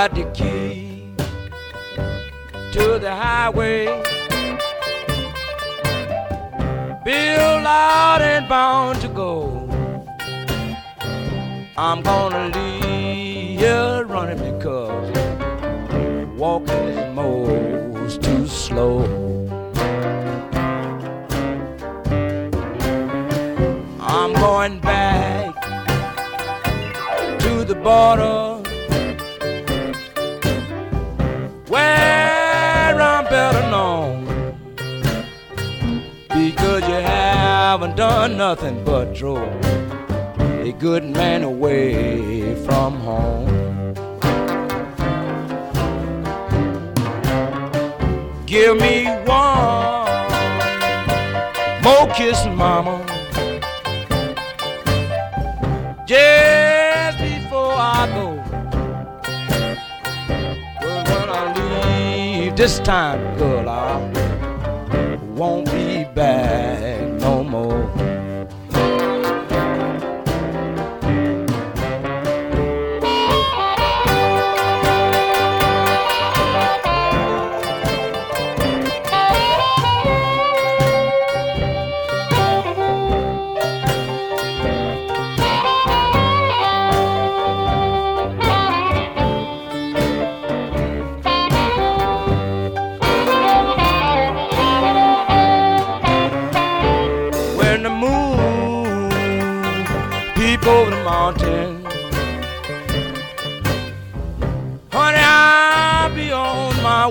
got the key to the highway. Built out and bound to go. I'm gonna leave here running because walking is most too slow. I'm going back to the border done nothing but drove a good man away from home. Give me one more kiss, mama. Just before I go. Well, when I leave this time, girl, I won't be back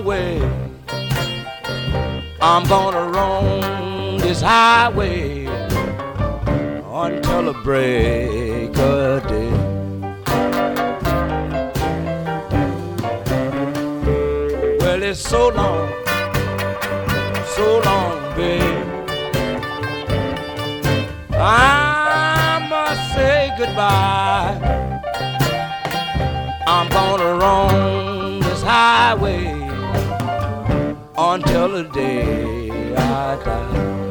on my way. I'm gonna roam this highway until the break of day. Well, it's so long, so long, babe. I must say goodbye. Until the day I die.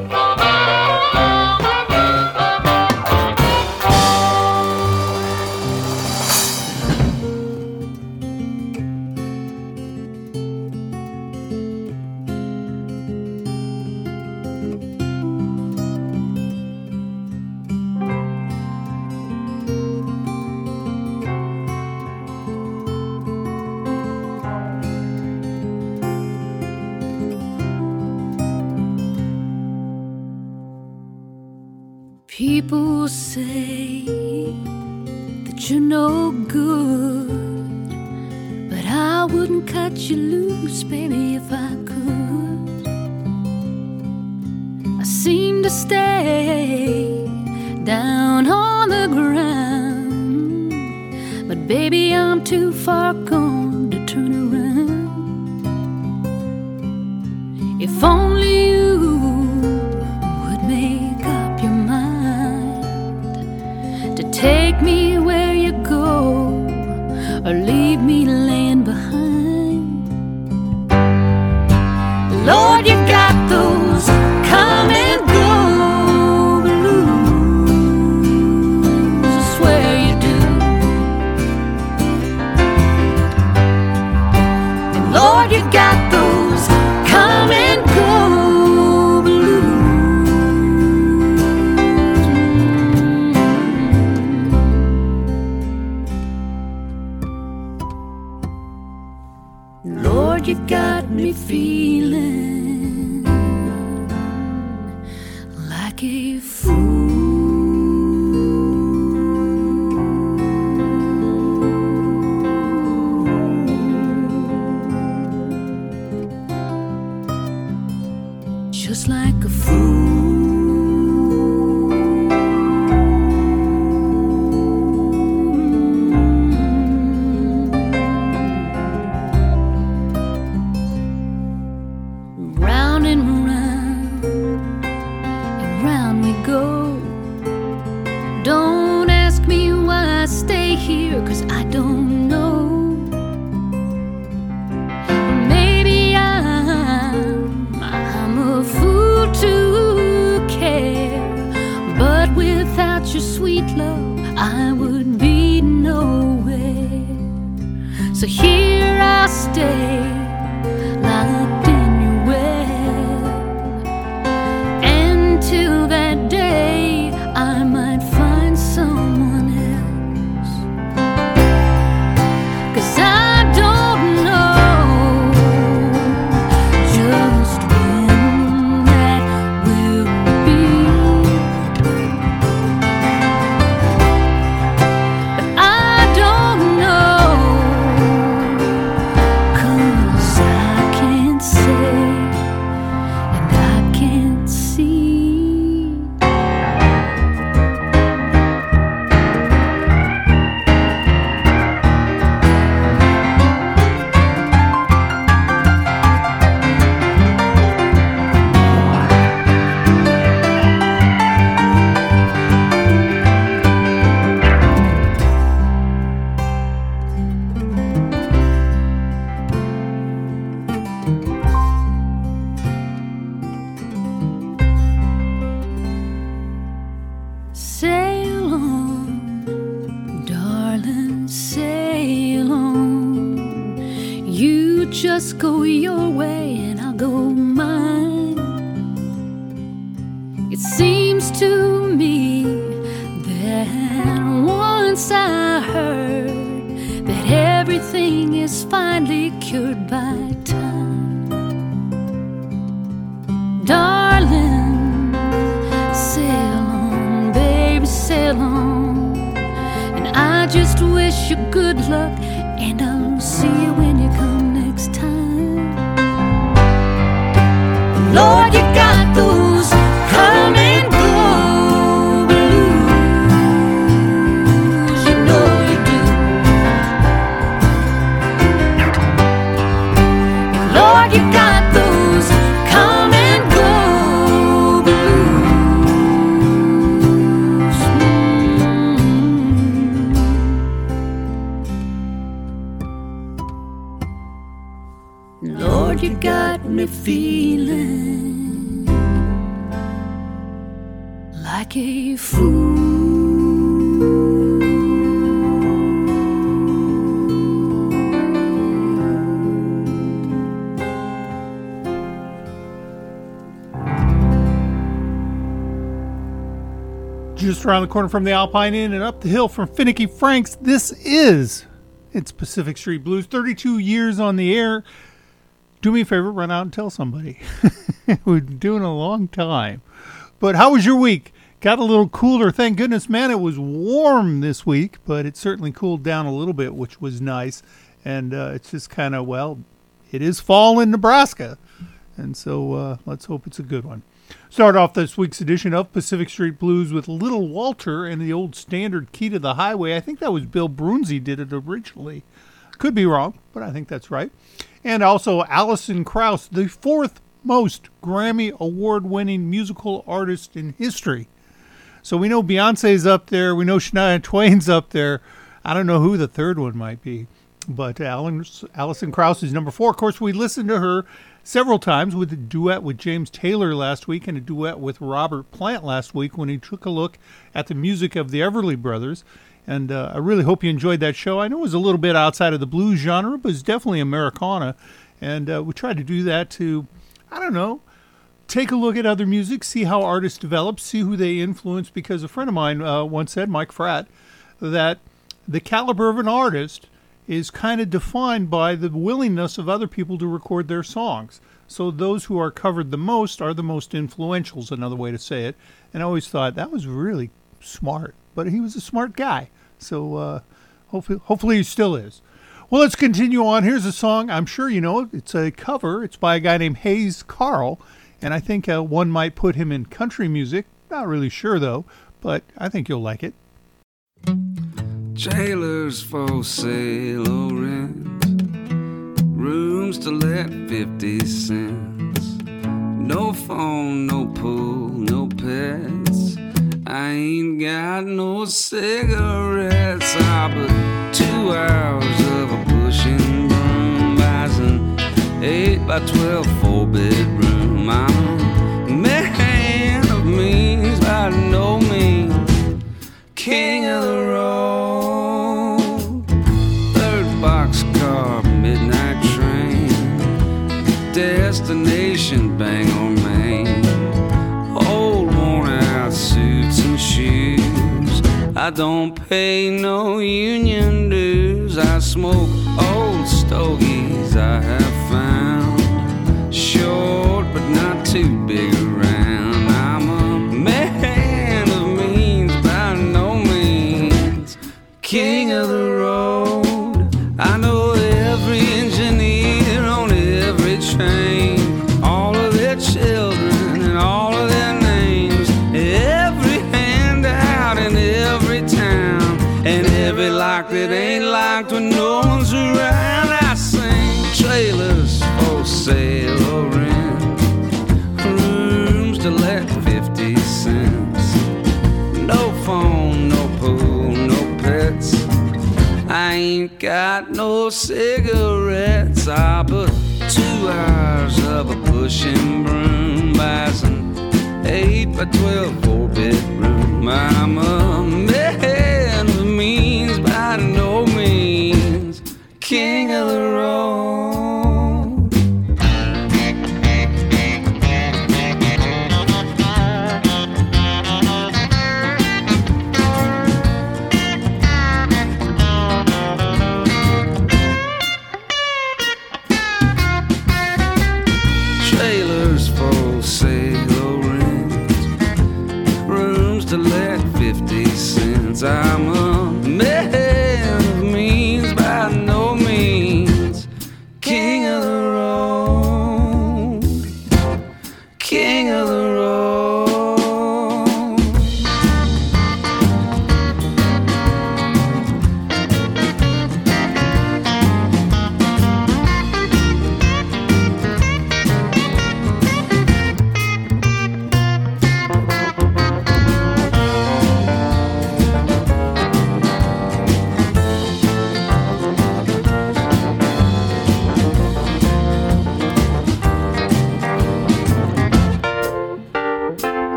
People say that you're no good, but I wouldn't cut you loose, baby, if I could. I seem to stay down on the ground, but baby, I'm too far gone to turn around. Around the corner from the Alpine Inn and up the hill from Finicky Frank's, this is it's Pacific Street Blues. 32 years on the air. Do me a favor, run out and tell somebody. We're doing a long time. But how was your week? Got a little cooler. Thank goodness, man. It was warm this week, but it certainly cooled down a little bit, which was nice. And uh, it's just kind of, well, it is fall in Nebraska. And so uh, let's hope it's a good one. Start off this week's edition of Pacific Street Blues with Little Walter and the old standard Key to the Highway. I think that was Bill Broonzy did it originally. Could be wrong, but I think that's right. And also Alison Krauss, the fourth most Grammy award winning musical artist in history. So we know Beyonce's up there. We know Shania Twain's up there. I don't know who the third one might be. But Alan, Alison Krauss is number four. Of course, we listened to her several times with a duet with James Taylor last week and a duet with Robert Plant last week when he took a look at the music of the Everly Brothers. And uh, I really hope you enjoyed that show. I know it was a little bit outside of the blues genre, but it's definitely Americana. And uh, we tried to do that to, I don't know, take a look at other music, see how artists develop, see who they influence. Because a friend of mine uh, once said, Mike Fratt, that the caliber of an artist is kind of defined by the willingness of other people to record their songs. So those who are covered the most are the most influential, is another way to say it. And I always thought that was really smart. But he was a smart guy. So uh, hopefully, hopefully he still is. Well, let's continue on. Here's a song. I'm sure you know. It's a cover. It's by a guy named Hayes Carll, And I think uh, one might put him in country music. Not really sure, though. But I think you'll like it. Trailers for sale or rent, rooms to let 50 cents. No phone, no pool, no pets. I ain't got no cigarettes. I but two hours of a bush and broom buys an 8 by 12 four bedroom. I'm a man of means by no means king of the I don't pay no union dues. I smoke old stogies I have found. Short but not too big it ain't locked when no one's around. I sing trailers for sale or rent, rooms to let 50 cents. No phone, no pool, no pets. I ain't got no cigarettes, I put two hours of a pushing broom by some 8 by twelve four bedroom. I'm a king of the road.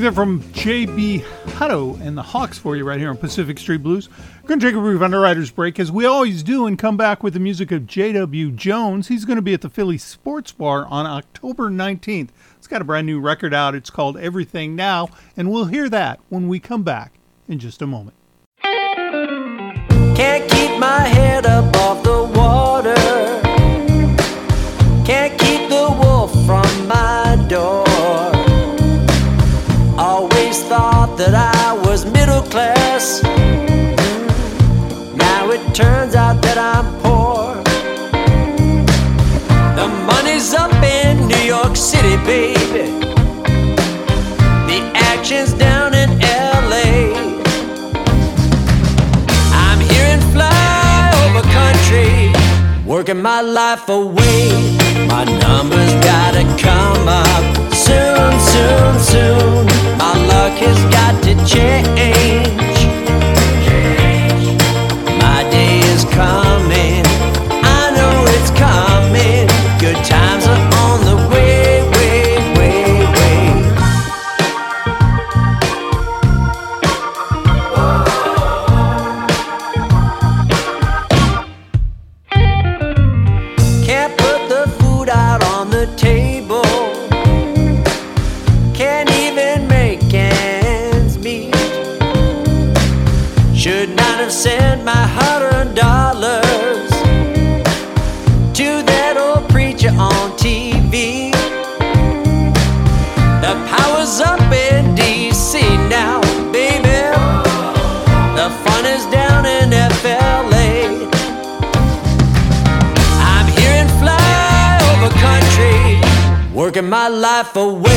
Music there from J.B. Hutto and the Hawks for you right here on Pacific Street Blues. We're going to take a brief underwriters break as we always do and come back with the music of J.W. Jones. He's going to be at the Philly Sports Bar on October 19th. It's got a brand new record out. It's called Everything Now, and we'll hear that when we come back in just a moment. Can't keep my head above the water. Class. Now it turns out that I'm poor. The money's up in New York City, baby. The action's down in LA. I'm here in flyover country, working my life away. My numbers gotta come up soon, soon, soon. My luck has got to change. My day is coming, I know it's coming. Life away.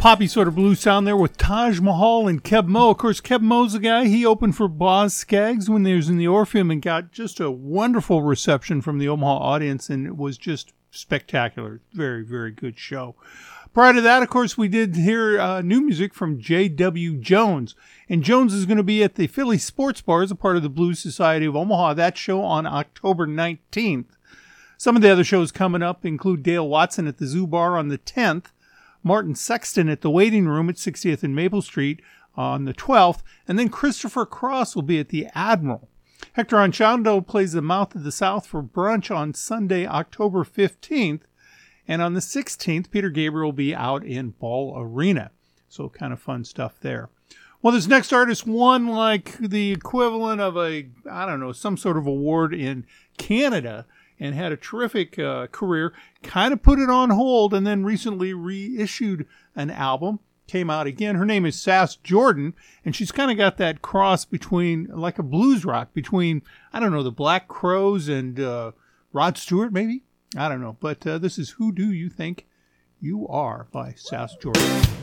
Poppy sort of blue sound there with Taj Mahal and Keb Mo. Of course, Keb Mo's the guy. He opened for Boz Scaggs when they was in the Orpheum and got just a wonderful reception from the Omaha audience, and it was just spectacular. Very, very good show. Prior to that, of course, we did hear uh, new music from J.W. Jones. And Jones is going to be at the Philly Sports Bar as a part of the Blues Society of Omaha. That show on October 19th. Some of the other shows coming up include Dale Watson at the Zoo Bar on the 10th, Martin Sexton at the Waiting Room at 60th and Maple Street on the 12th, and then Christopher Cross will be at the Admiral. Hector Anchondo plays the Mouth of the South for brunch on Sunday, October 15th, and on the 16th, Peter Gabriel will be out in Ball Arena. So, kind of fun stuff there. Well, this next artist won like the equivalent of a, I don't know, some sort of award in Canada and had a terrific uh, career. Kind of put it on hold and then recently reissued an album. Came out again. Her name is Sass Jordan, and she's kind of got that cross between, like a blues rock, between, I don't know, the Black Crowes and uh, Rod Stewart, maybe? I don't know. But uh, this is Who Do You Think You Are by Sass Jordan.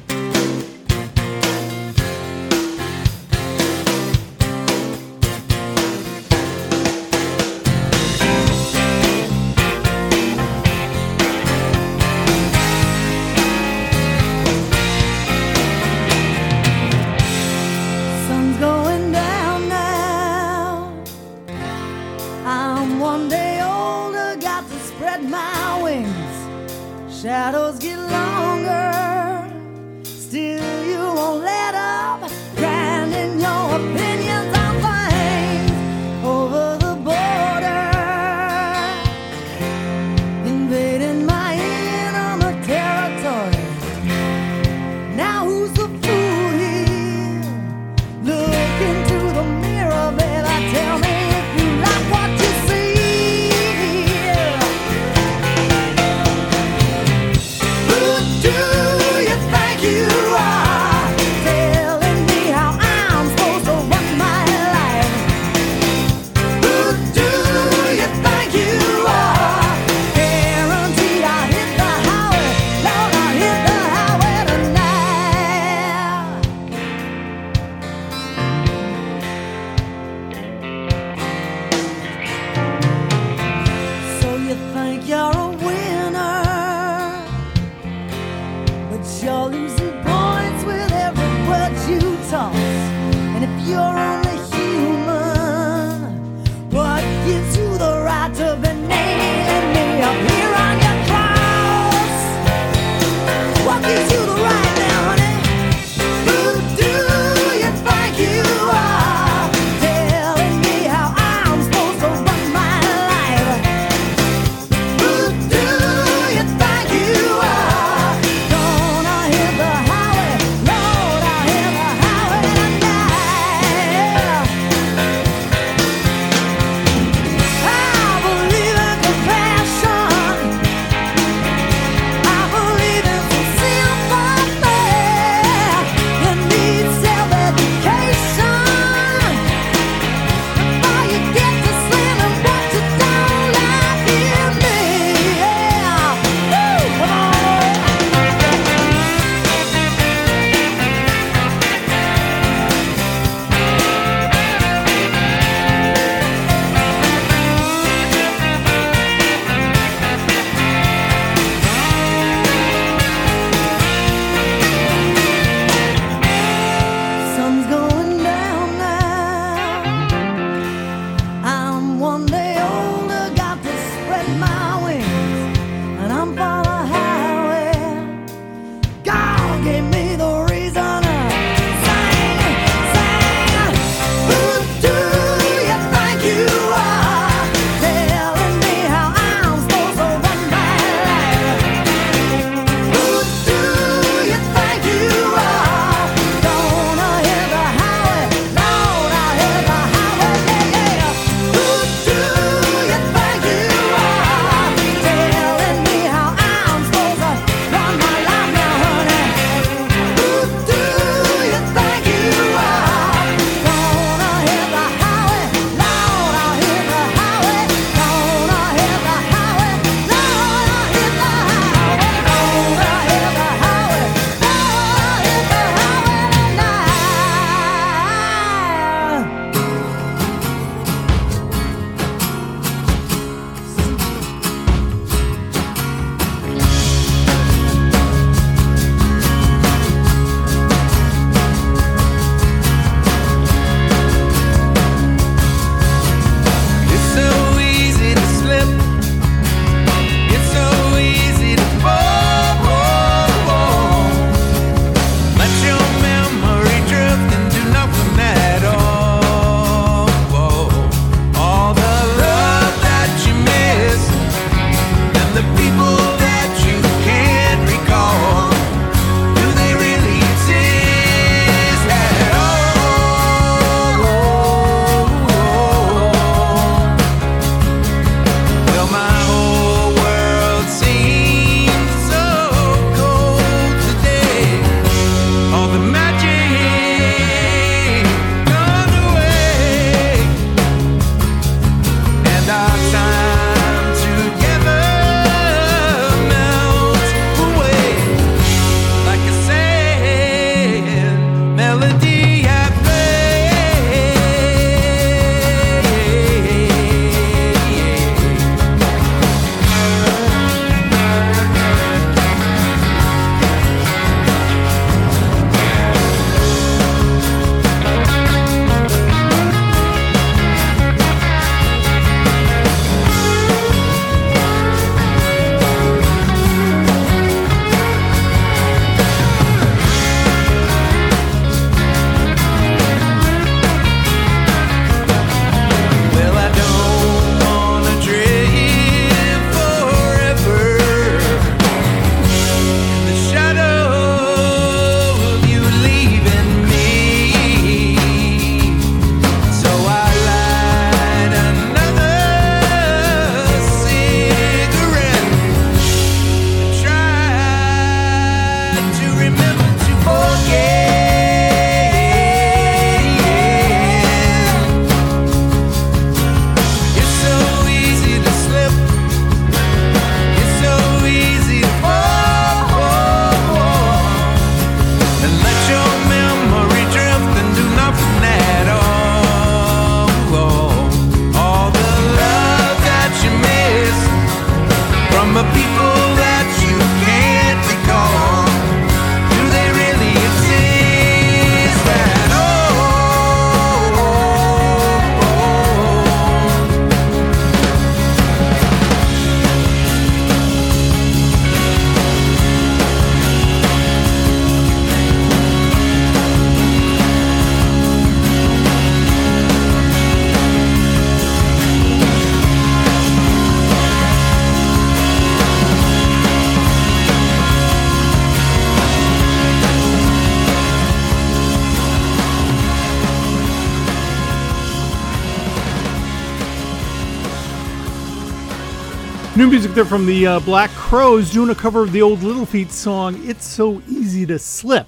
There from the uh, Black Crowes doing a cover of the old Little Feat song, It's So Easy to Slip.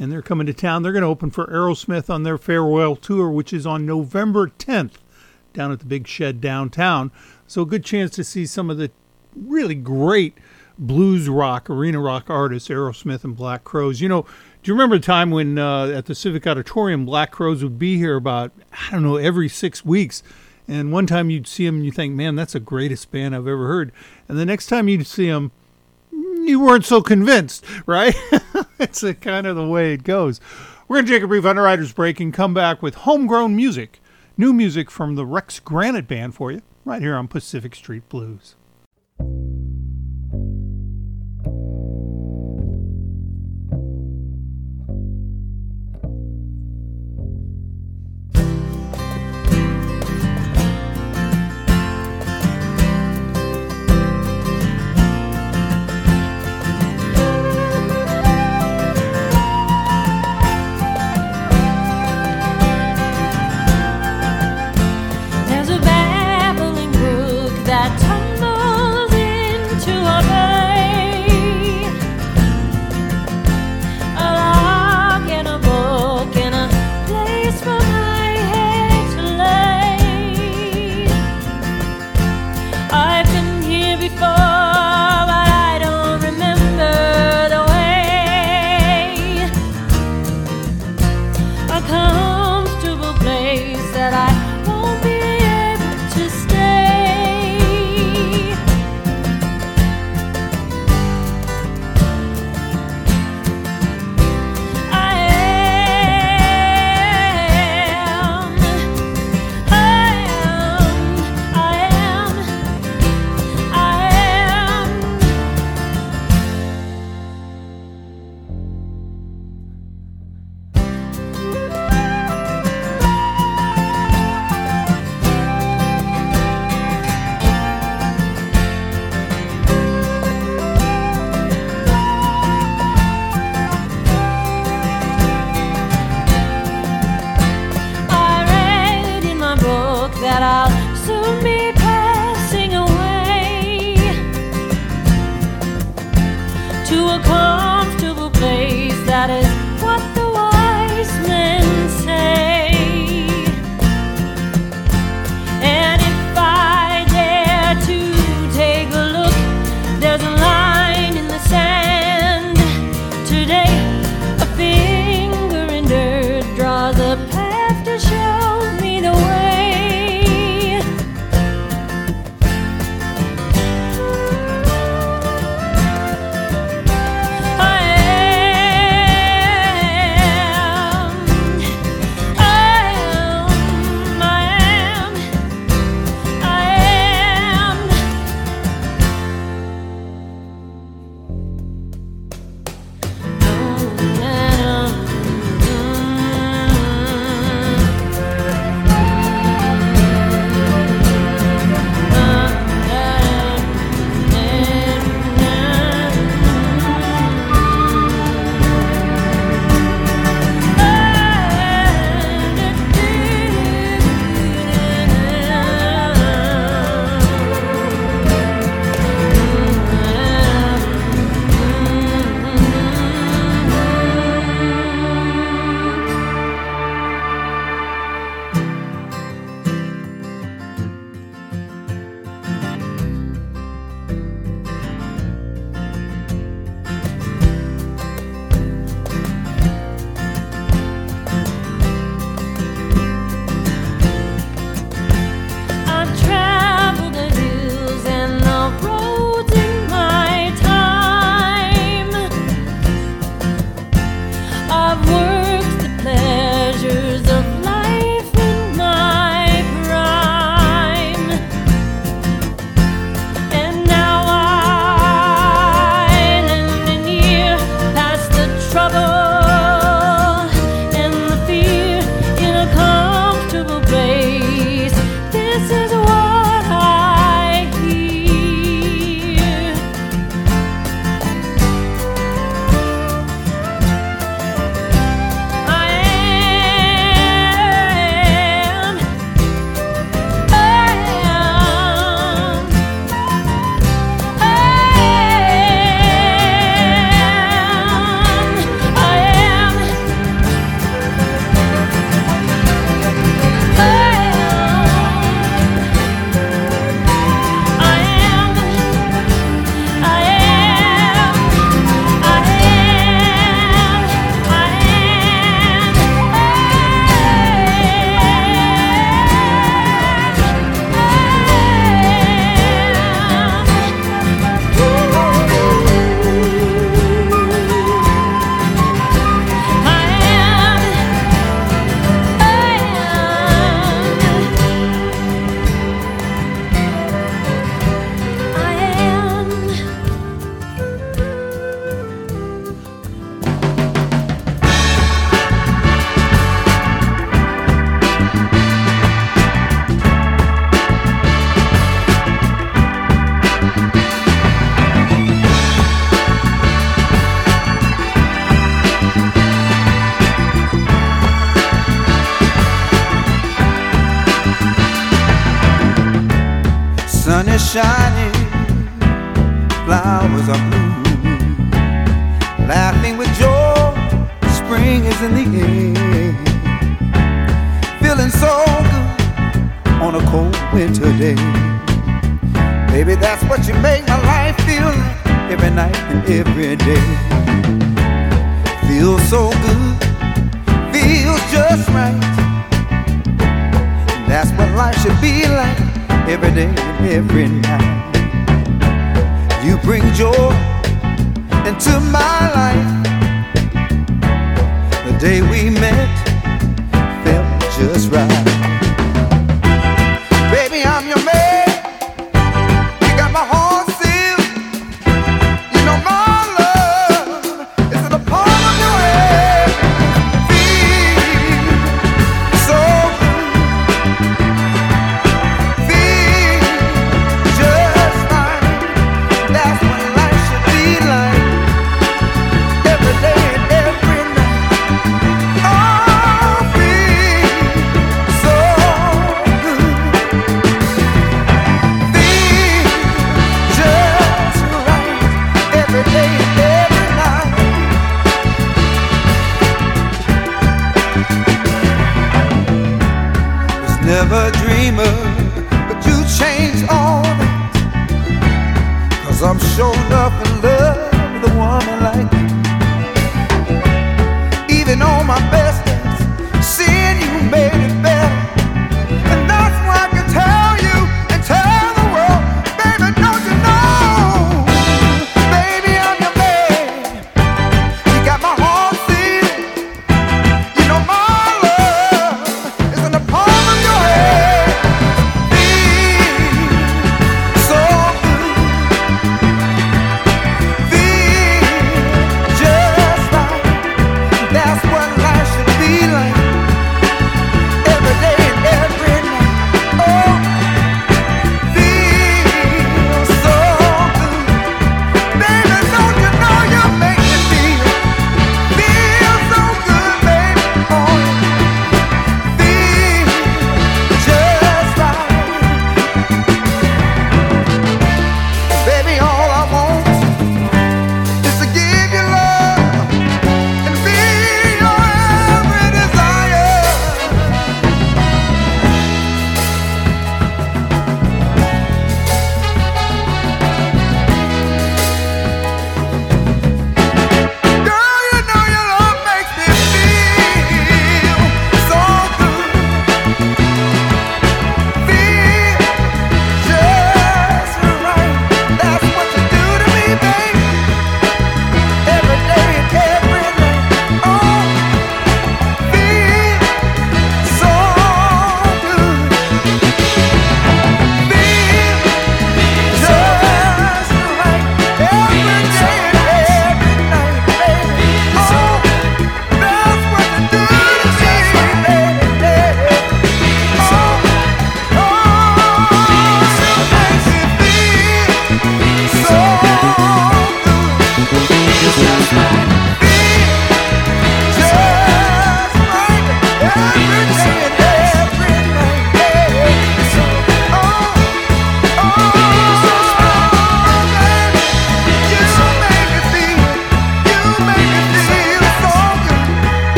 And they're coming to town. They're going to open for Aerosmith on their farewell tour, which is on November 10th down at the Big Shed downtown. So, a good chance to see some of the really great blues rock, arena rock artists, Aerosmith and Black Crowes. You know, do you remember the time when uh, at the Civic Auditorium, Black Crowes would be here about, I don't know, every six weeks? And one time you'd see them and you think, man, that's the greatest band I've ever heard. And the next time you'd see them, you weren't so convinced, right? it's a kind of the way it goes. We're going to take a brief underwriters break and come back with homegrown music, new music from the Rex Granite Band for you, right here on Pacific Street Blues.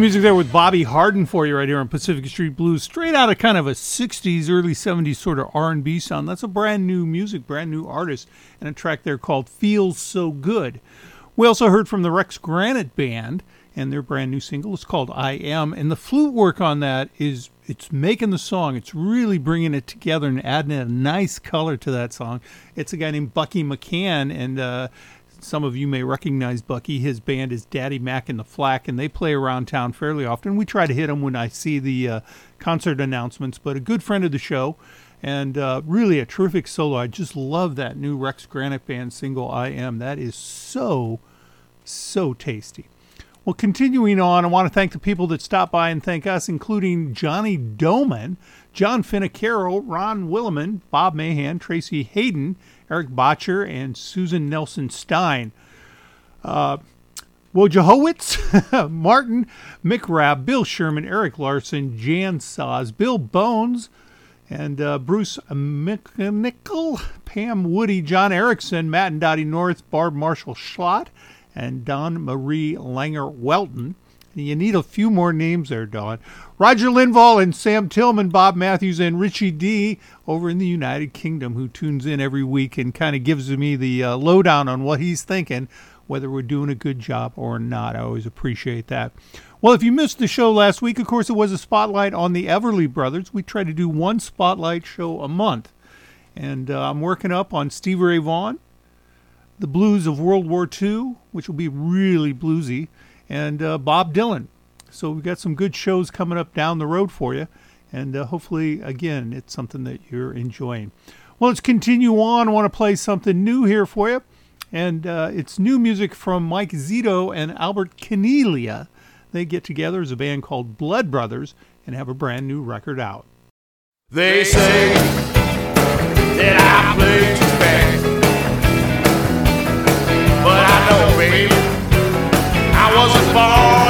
Music there with Bobby Hardin for you right here on Pacific Street Blues, straight out of kind of a '60s, early '70s sort of R&B sound. That's a brand new music, brand new artist, and a track there called "Feels So Good." We also heard from the Rex Granite Band, and their brand new single is called "I Am," and the flute work on that is it's making the song. It's really bringing it together and adding a nice color to that song. It's a guy named Bucky McCann, and uh, some of you may recognize Bucky. His band is Daddy Mac and the Flack, and they play around town fairly often. We try to hit them when I see the uh, concert announcements, but a good friend of the show and uh, really a terrific solo. I just love that new Rex Granite Band single, I Am. That is so, so tasty. Well, continuing on, I want to thank the people that stopped by and thank us, including Johnny Doman, John Finnecaro, Ron Williman, Bob Mahan, Tracy Hayden, Eric Botcher, and Susan Nelson Stein. Uh, Wojciechowicz, Martin McRab, Bill Sherman, Eric Larson, Jan Saws, Bill Bones, and uh, Bruce McNichol, Pam Woody, John Erickson, Matt and Dottie North, Barb Marshall Schlott, and Don Marie Langer Welton. You need a few more names there, Don. Roger Linval and Sam Tillman, Bob Matthews, and Richie D over in the United Kingdom, who tunes in every week and kind of gives me the uh, lowdown on what he's thinking, whether we're doing a good job or not. I always appreciate that. Well, if you missed the show last week, of course, it was a spotlight on the Everly Brothers. We try to do one spotlight show a month. And uh, I'm working up on Stevie Ray Vaughan, the blues of World War II, which will be really bluesy, and uh, Bob Dylan. So we've got some good shows coming up down the road for you. And uh, hopefully, again, it's something that you're enjoying. Well, let's continue on. I want to play something new here for you. And uh, it's new music from Mike Zito and Albert Castiglia. They get together as a band called Blood Brothers and have a brand new record out. They say that I play too fast. But I know, baby, I wasn't born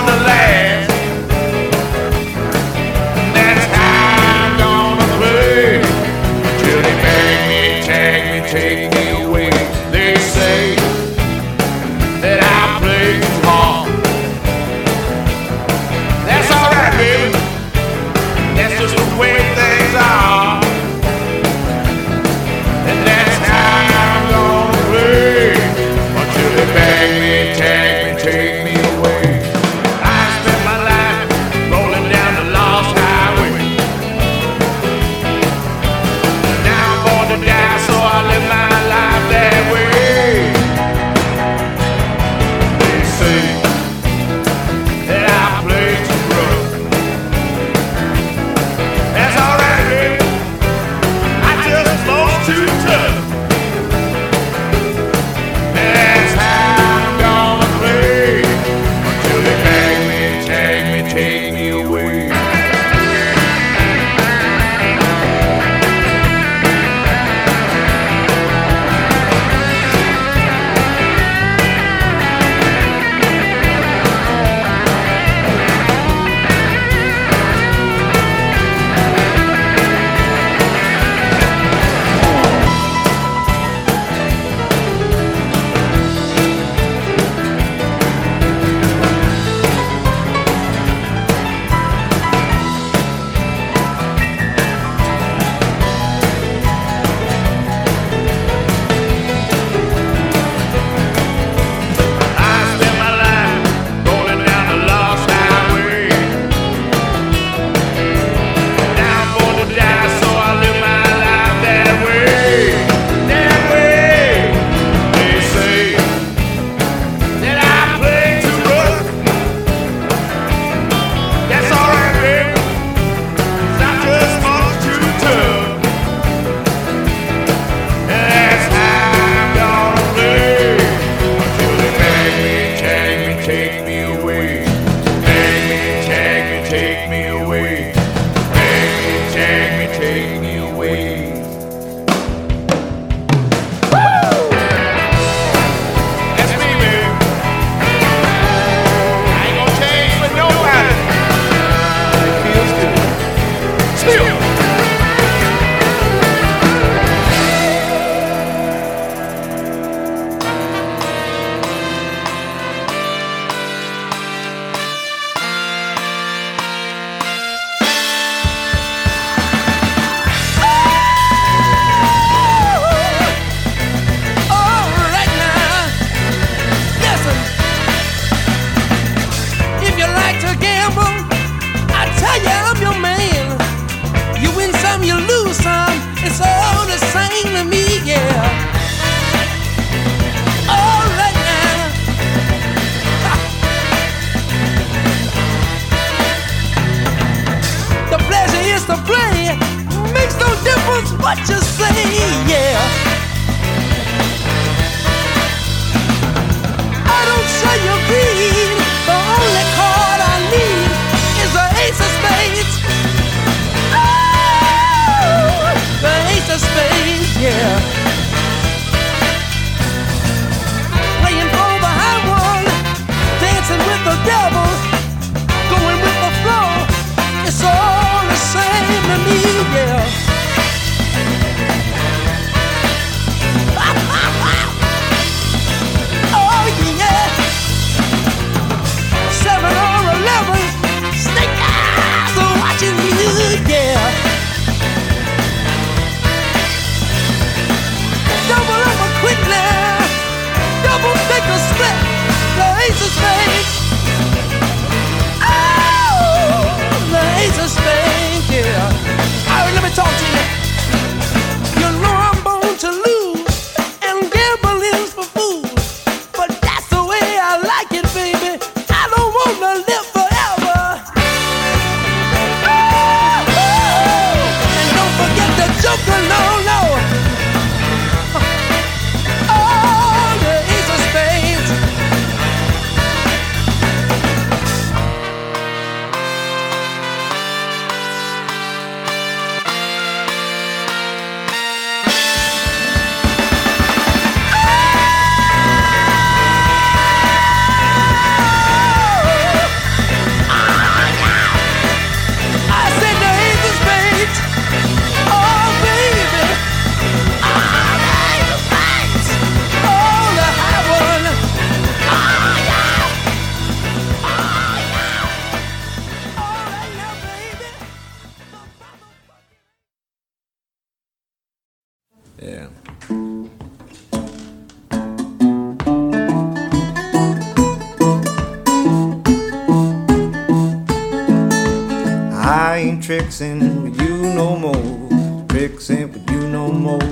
I ain't tricking with you no more. Tricking with you no more.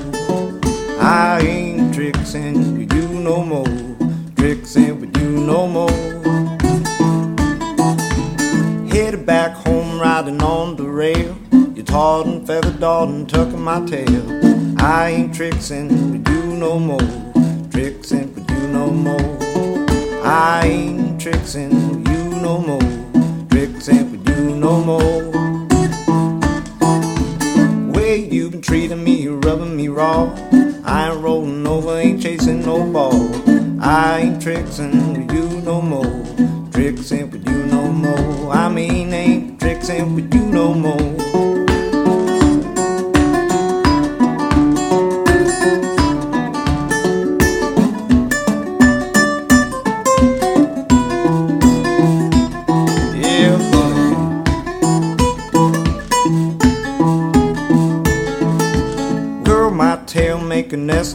I ain't tricking with you no more. Tricking with you no more. Headed back home riding on the rail. You tarred and feathered Dalton tucking my tail. I ain't tricking with you no more. Tricking with you no more. I ain't tricking raw. I ain't rolling over, ain't chasing no ball. I ain't tricking with you no more. Tricking with you no more. I mean, ain't tricking with you no more.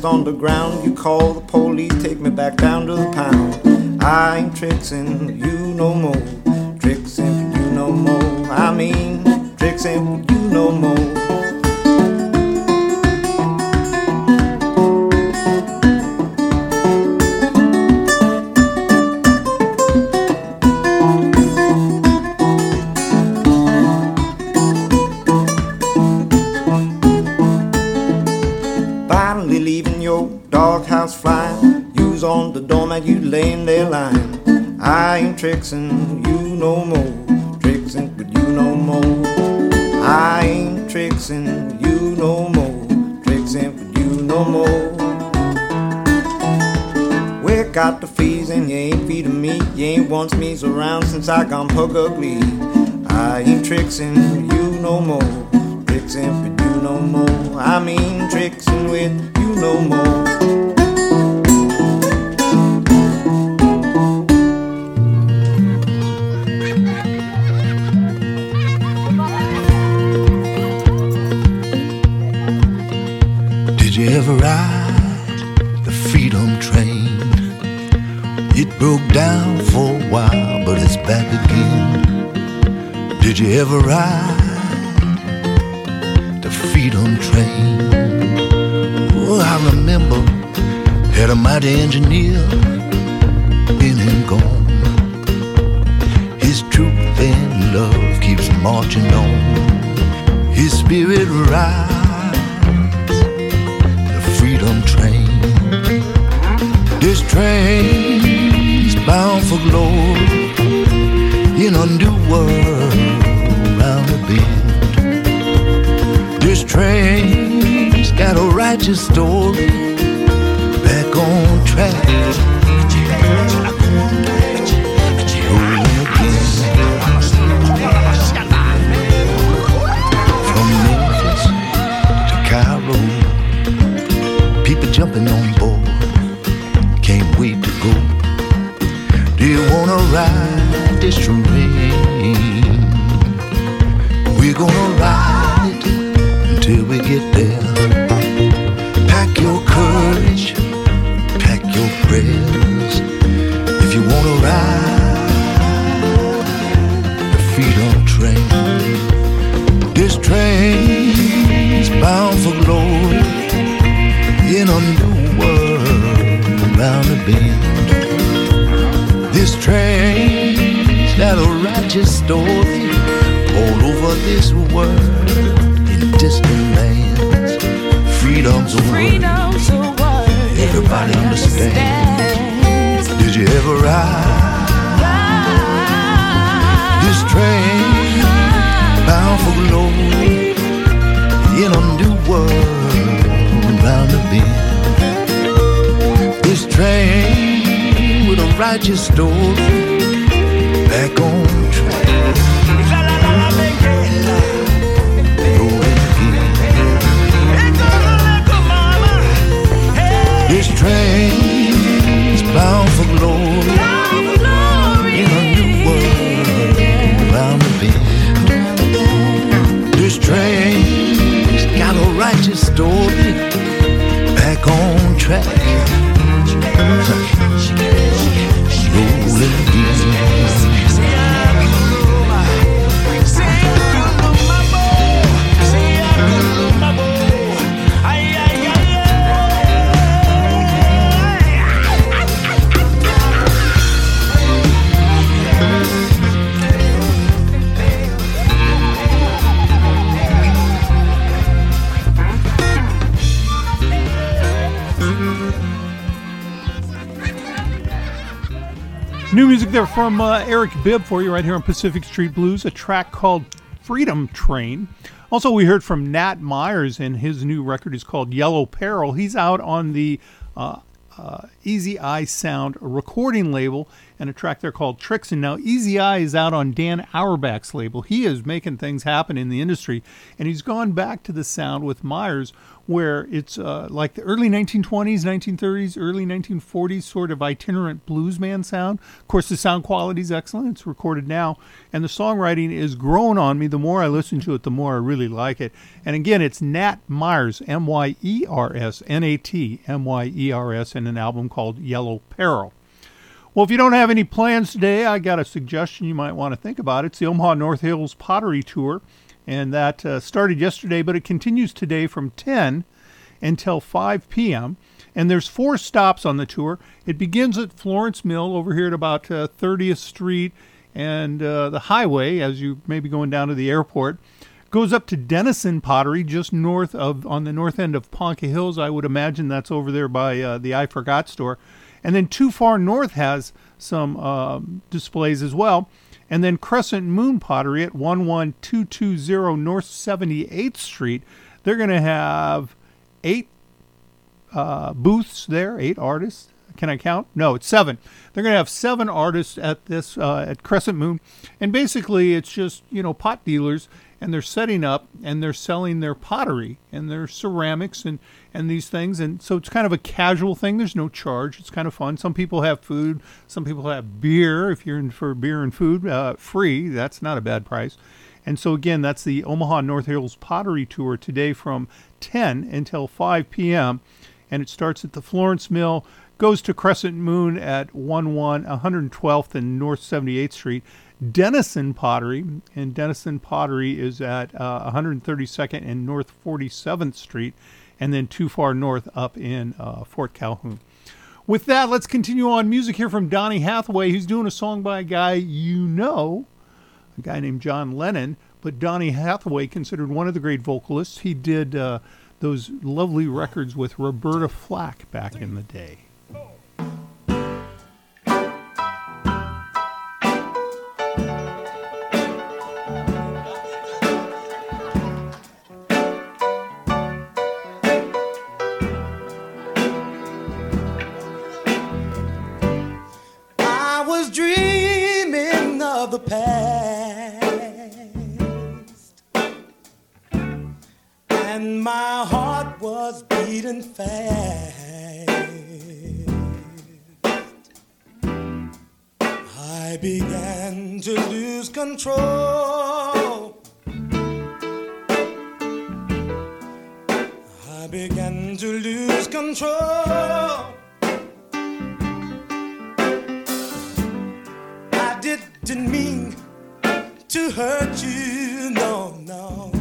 Nest on the ground. You call the police, take me back down to the pound. I ain't tricking you no more. Tricking you no more. I mean, tricking truth and love keeps marching on. His spirit rides the freedom train. This train's bound for glory in a new world round the bend. This train's got a righteous story back on track. Jumping on board, a story all over this world in distant lands. Freedom's a word everybody understands. Did you ever ride this train bound for glory in a new world round the bend? Righteous story back on track. Rolling again. This train's bound for glory glory. in a new world round the bend. This train's got a righteous story back on track. There from uh, Eric Bibb for you right here on Pacific Street Blues, a track called Freedom Train. Also, we heard from Nat Myers, and his new record is called Yellow Peril. He's out on the uh, uh, Easy Eye Sound recording label, and a track there called Tricks. And now Easy Eye is out on Dan Auerbach's label. He is making things happen in the industry, and he's gone back to the sound with Myers, where it's uh, like the early 1920s, 1930s, early 1940s sort of itinerant bluesman sound. Of course, the sound quality is excellent. It's recorded now, and the songwriting is growing on me. The more I listen to it, the more I really like it. And again, it's Nat Myers, M Y E R S, N A T M Y E R S, and an album called Yellow Peril. Well, if you don't have any plans today, I got a suggestion you might want to think about. It's the Omaha North Hills Pottery Tour and that uh, started yesterday, but it continues today from 10 until 5 p.m. And there's four stops on the tour. It begins at Florence Mill over here at about uh, 30th Street and uh, the highway as you may be going down to the airport. Goes up to Denison Pottery, just north of on the north end of Ponca Hills. I would imagine that's over there by uh, the I Forgot store. And then too far north has some um, displays as well. And then Crescent Moon Pottery at 11220 North 78th Street. They're going to have eight uh, booths there, eight artists. Can I count? No, it's seven. They're going to have seven artists at this uh, at Crescent Moon, and basically it's just you know pot dealers, and they're setting up and they're selling their pottery and their ceramics and and these things, and so it's kind of a casual thing. There's no charge. It's kind of fun. Some people have food. Some people have beer. If you're in for beer and food, uh, free. That's not a bad price. And so again, that's the Omaha North Hills Pottery Tour today from 10 until 5 p.m. And it starts at the Florence Mill, goes to Crescent Moon at 11 112th and North 78th Street. Denison Pottery, and Denison Pottery is at uh, 132nd and North 47th Street, and then too far north up in uh, Fort Calhoun. With that, let's continue on music here from Donny Hathaway. He's doing a song by a guy you know, a guy named John Lennon, but Donny Hathaway considered one of the great vocalists. He did uh, those lovely records with Roberta Flack back in the day. Was dreaming of the past, and my heart was beating fast. I began to lose control. I began to lose control. Didn't mean to hurt you, no, no.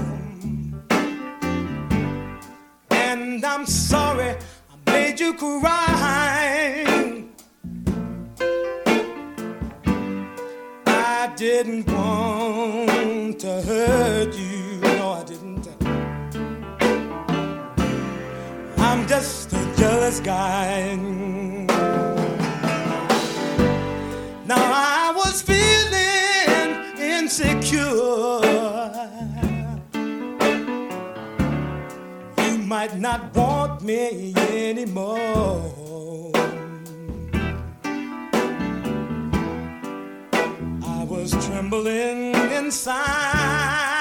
And I'm sorry I made you cry. I didn't want to hurt you, no, I didn't. I'm just a jealous guy. Might not want me anymore. I was trembling inside.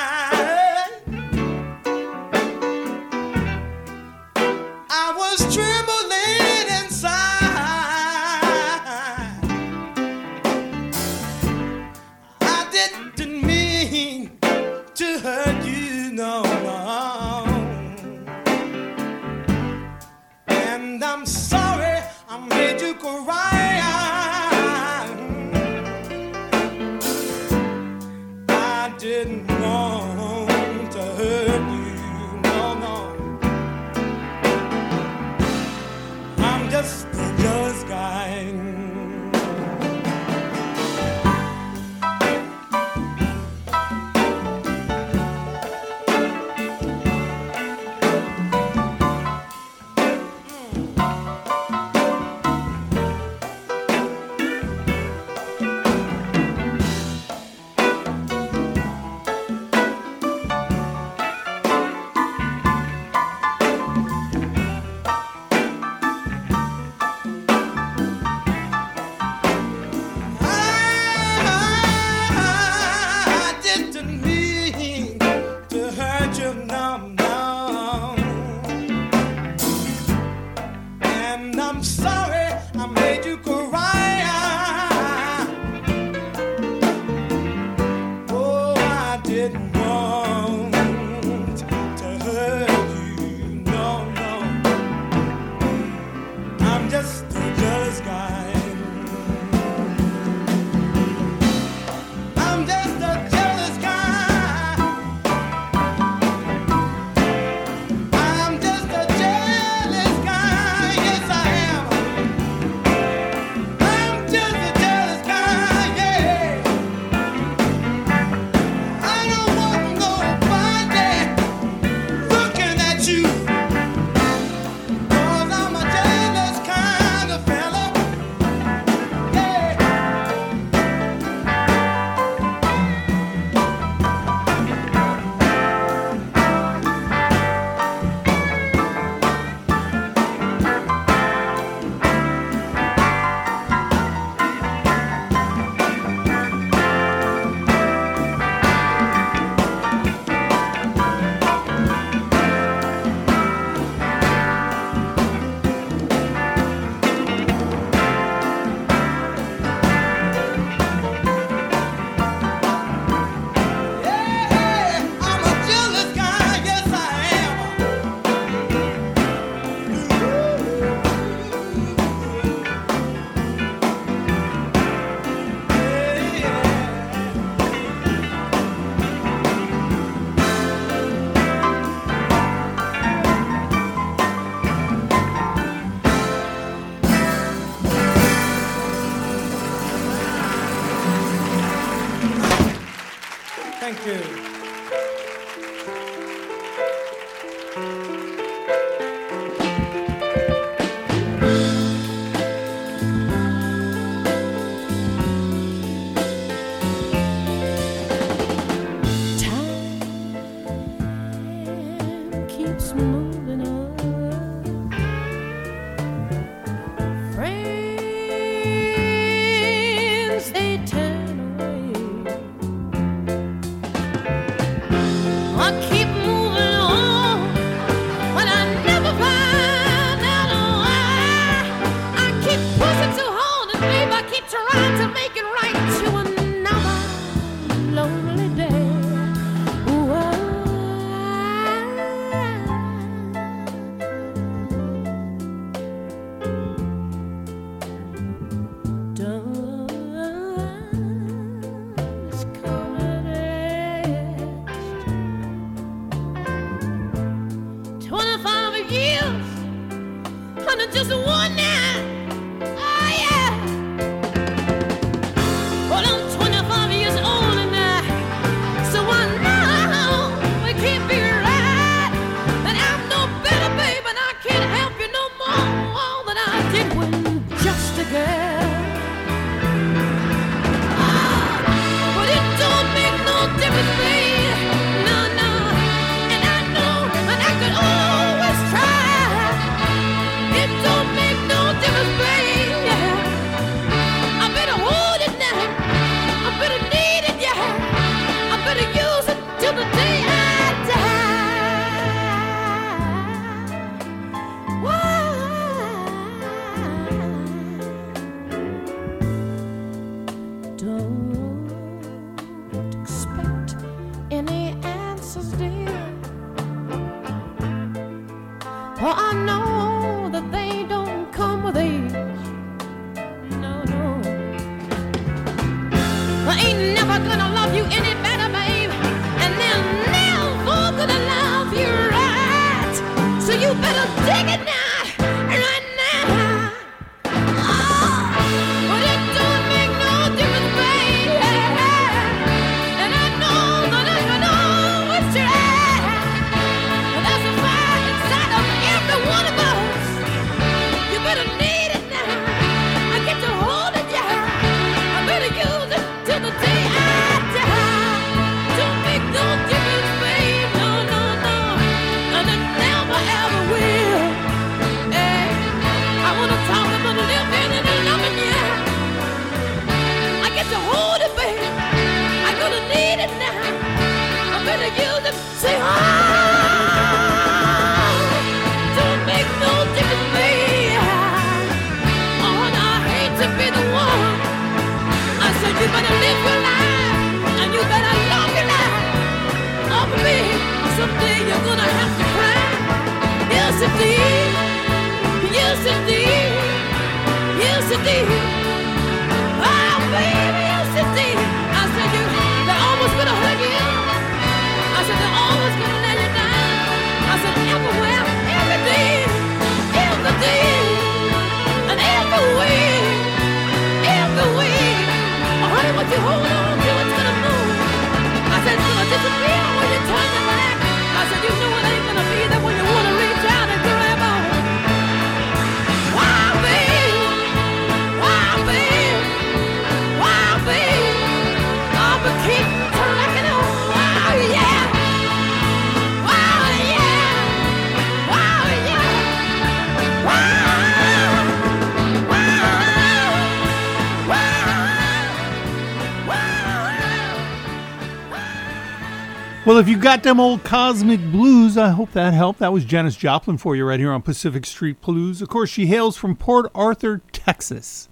If you got them old cosmic blues, I hope that helped. That was Janis Joplin for you right here on Pacific Street Blues. Of course, she hails from Port Arthur, Texas.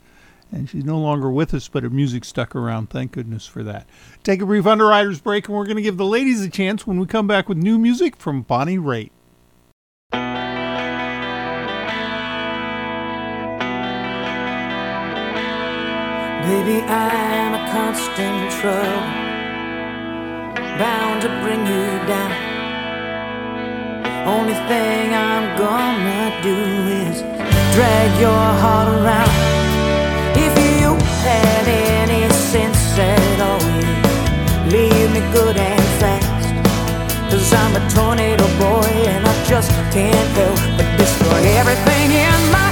And she's no longer with us, but her music stuck around. Thank goodness for that. Take a brief Underwriters break, and we're going to give the ladies a chance when we come back with new music from Bonnie Raitt. Baby, I'm a constant trouble, bound to bring you down. Only thing I'm gonna do is drag your heart around. If you had any sense at all, you'd leave me good and fast. Cause I'm a tornado boy and I just can't help but destroy everything in my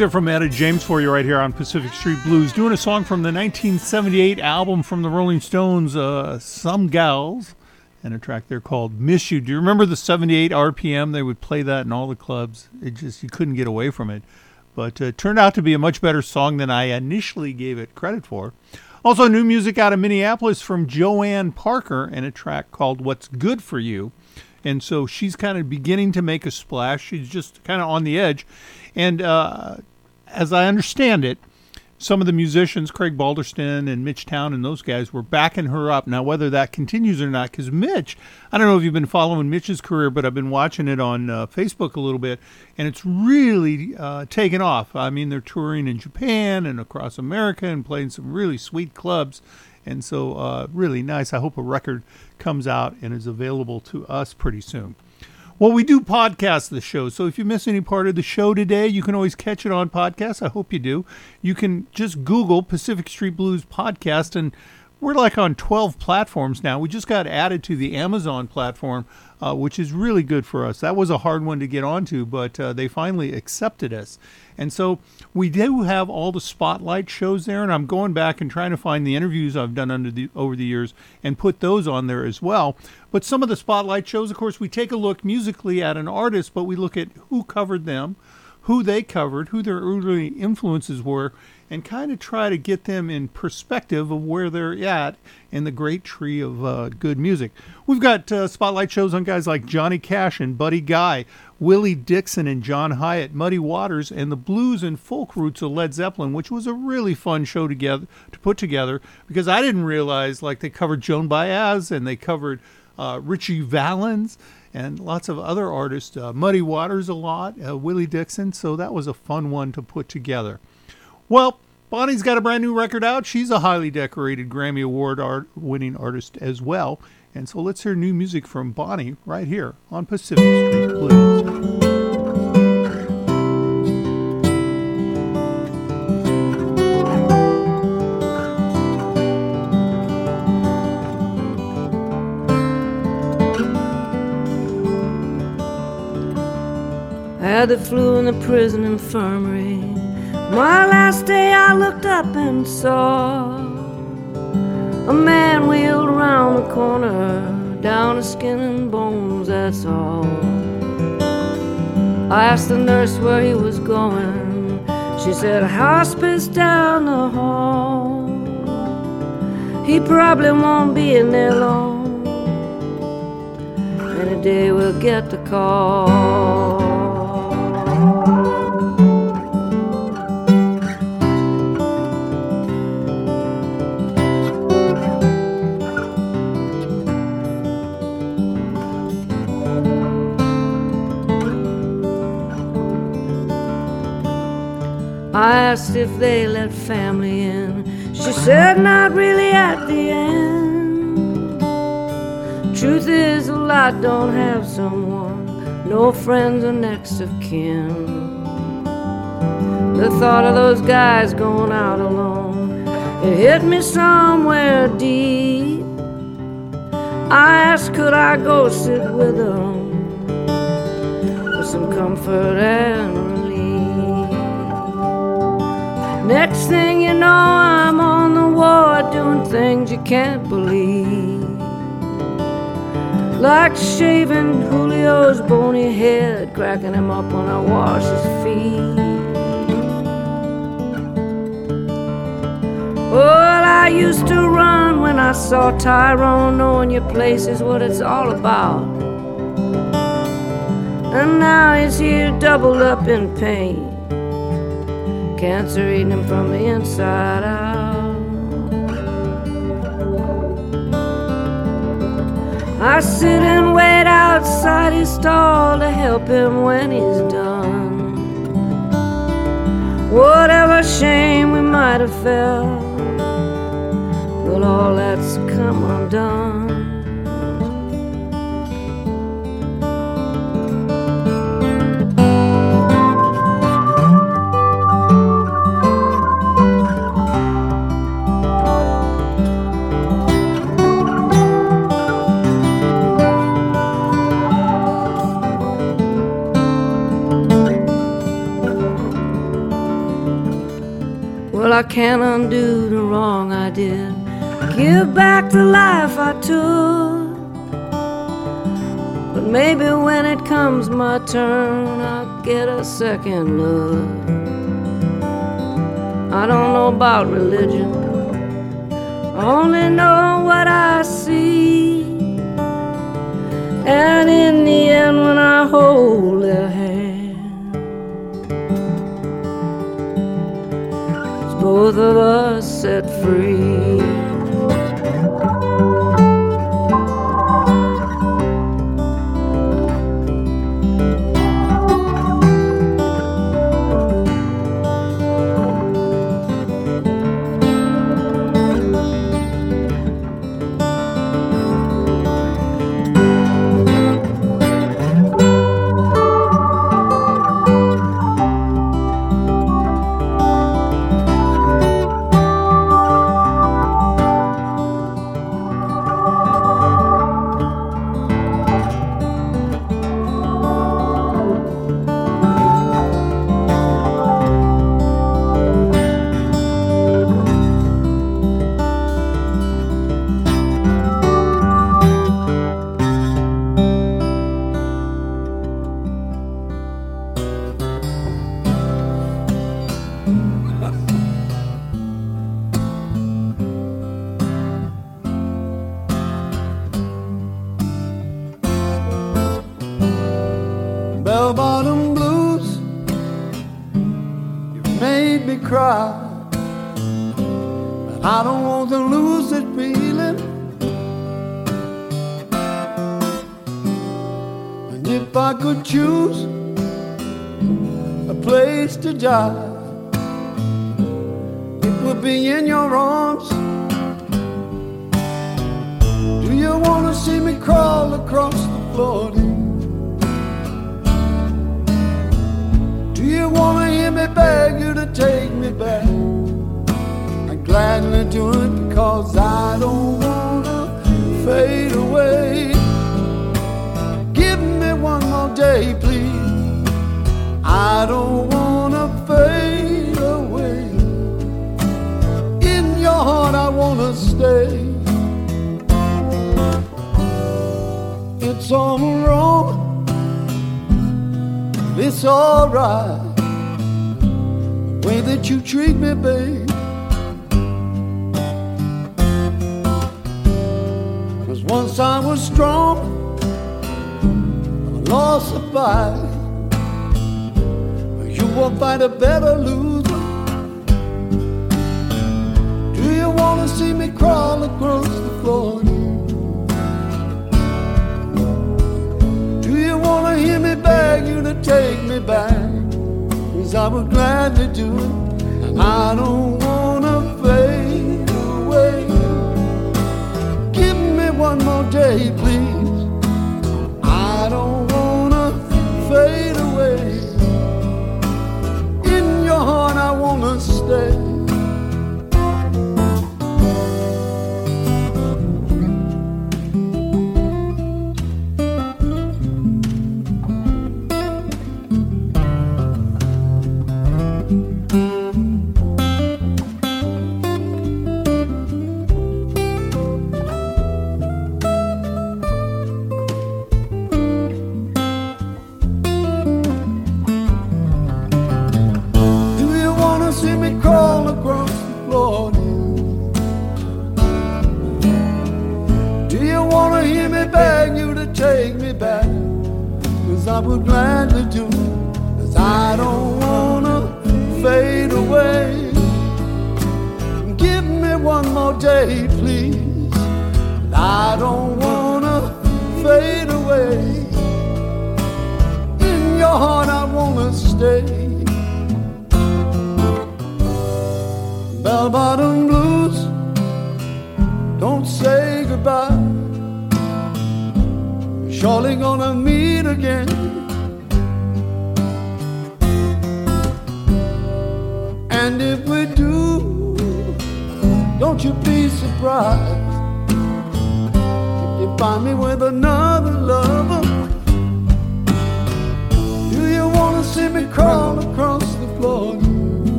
there from Etta James for you right here on Pacific Street Blues, doing a song from the 1978 album from the Rolling Stones, uh, Some Gals, and a track there called Miss You. Do you remember the 78 RPM? They would play that in all the clubs. It just, you couldn't get away from it. But uh, it turned out to be a much better song than I initially gave it credit for. Also, new music out of Minneapolis from Joyann Parker and a track called What's Good for You. And so she's kind of beginning to make a splash. She's just kind of on the edge. And uh, as I understand it, some of the musicians, Craig Balderston and Mitch Town and those guys, were backing her up. Now, whether that continues or not, because Mitch, I don't know if you've been following Mitch's career, but I've been watching it on uh, Facebook a little bit, and it's really uh, taken off. I mean, they're touring in Japan and across America and playing some really sweet clubs. And so, uh, really nice. I hope a record comes out and is available to us pretty soon. Well, we do podcast the show, so if you miss any part of the show today, you can always catch it on podcast. I hope you do. You can just Google Pacific Street Blues podcast, and we're like on 12 platforms now. We just got added to the Amazon platform, uh, which is really good for us. That was a hard one to get onto, but uh, they finally accepted us. And so we do have all the spotlight shows there, and I'm going back and trying to find the interviews I've done under the over the years and put those on there as well. But some of the spotlight shows, of course, we take a look musically at an artist, but we look at who covered them, who they covered, who their early influences were, and kind of try to get them in perspective of where they're at in the great tree of uh, good music. We've got uh, spotlight shows on guys like Johnny Cash and Buddy Guy, Willie Dixon and John Hiatt, Muddy Waters, and the blues and folk roots of Led Zeppelin, which was a really fun show together to put together because I didn't realize like they covered Joan Baez and they covered uh, Ritchie Valens and lots of other artists, uh, Muddy Waters a lot, uh, Willie Dixon. So that was a fun one to put together. Well, Bonnie's got a brand new record out. She's a highly decorated Grammy Award art winning artist as well. And so let's hear new music from Bonnie right here on Pacific Street Blues. I had the flu in the prison infirmary. My last day, I looked up and saw a man wheeled around the corner, down to skin and bones, that's all. I asked the nurse where he was going. She said, a hospice down the hall. He probably won't be in there long. Any day we'll get the call. I asked if they let family in. She said, not really at the end. Truth is, a lot don't have someone, no friends or next of kin. The thought of those guys going out alone, it hit me somewhere deep. I asked, could I go sit with them for some comfort and thing you know, I'm on the ward doing things you can't believe. Like shaving Julio's bony head, cracking him up when I wash his feet. Well, I used to run when I saw Tyrone, knowing your place is what it's all about. And now he's here doubled up in pain. Cancer eating him from the inside out. I sit and wait outside his stall to help him when he's done. Whatever shame we might have felt, well, all that's come undone. I can't undo the wrong I did. Give back the life I took. But maybe when it comes my turn, I'll get a second look. I don't know about religion, I only know what I see. And in the end, when I hold their hand, both of us set free.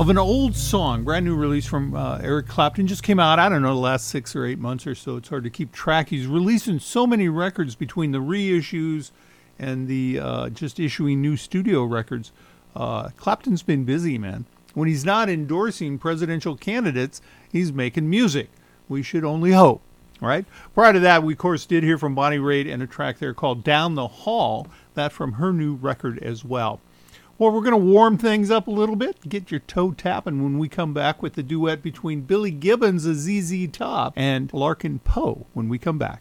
Of an old song, brand new release from uh, Eric Clapton, just came out. I don't know the last six or eight months or so. It's hard to keep track. He's releasing so many records between the reissues and the uh, just issuing new studio records. Uh, Clapton's been busy, man. When he's not endorsing presidential candidates, he's making music. We should only hope, right? Prior to that, we of course did hear from Bonnie Raitt and a track there called "Down the Hall." That from her new record as well. Well, we're going to warm things up a little bit, get your toe tapping when we come back with the duet between Billy Gibbons of ZZ Top and Larkin Poe when we come back.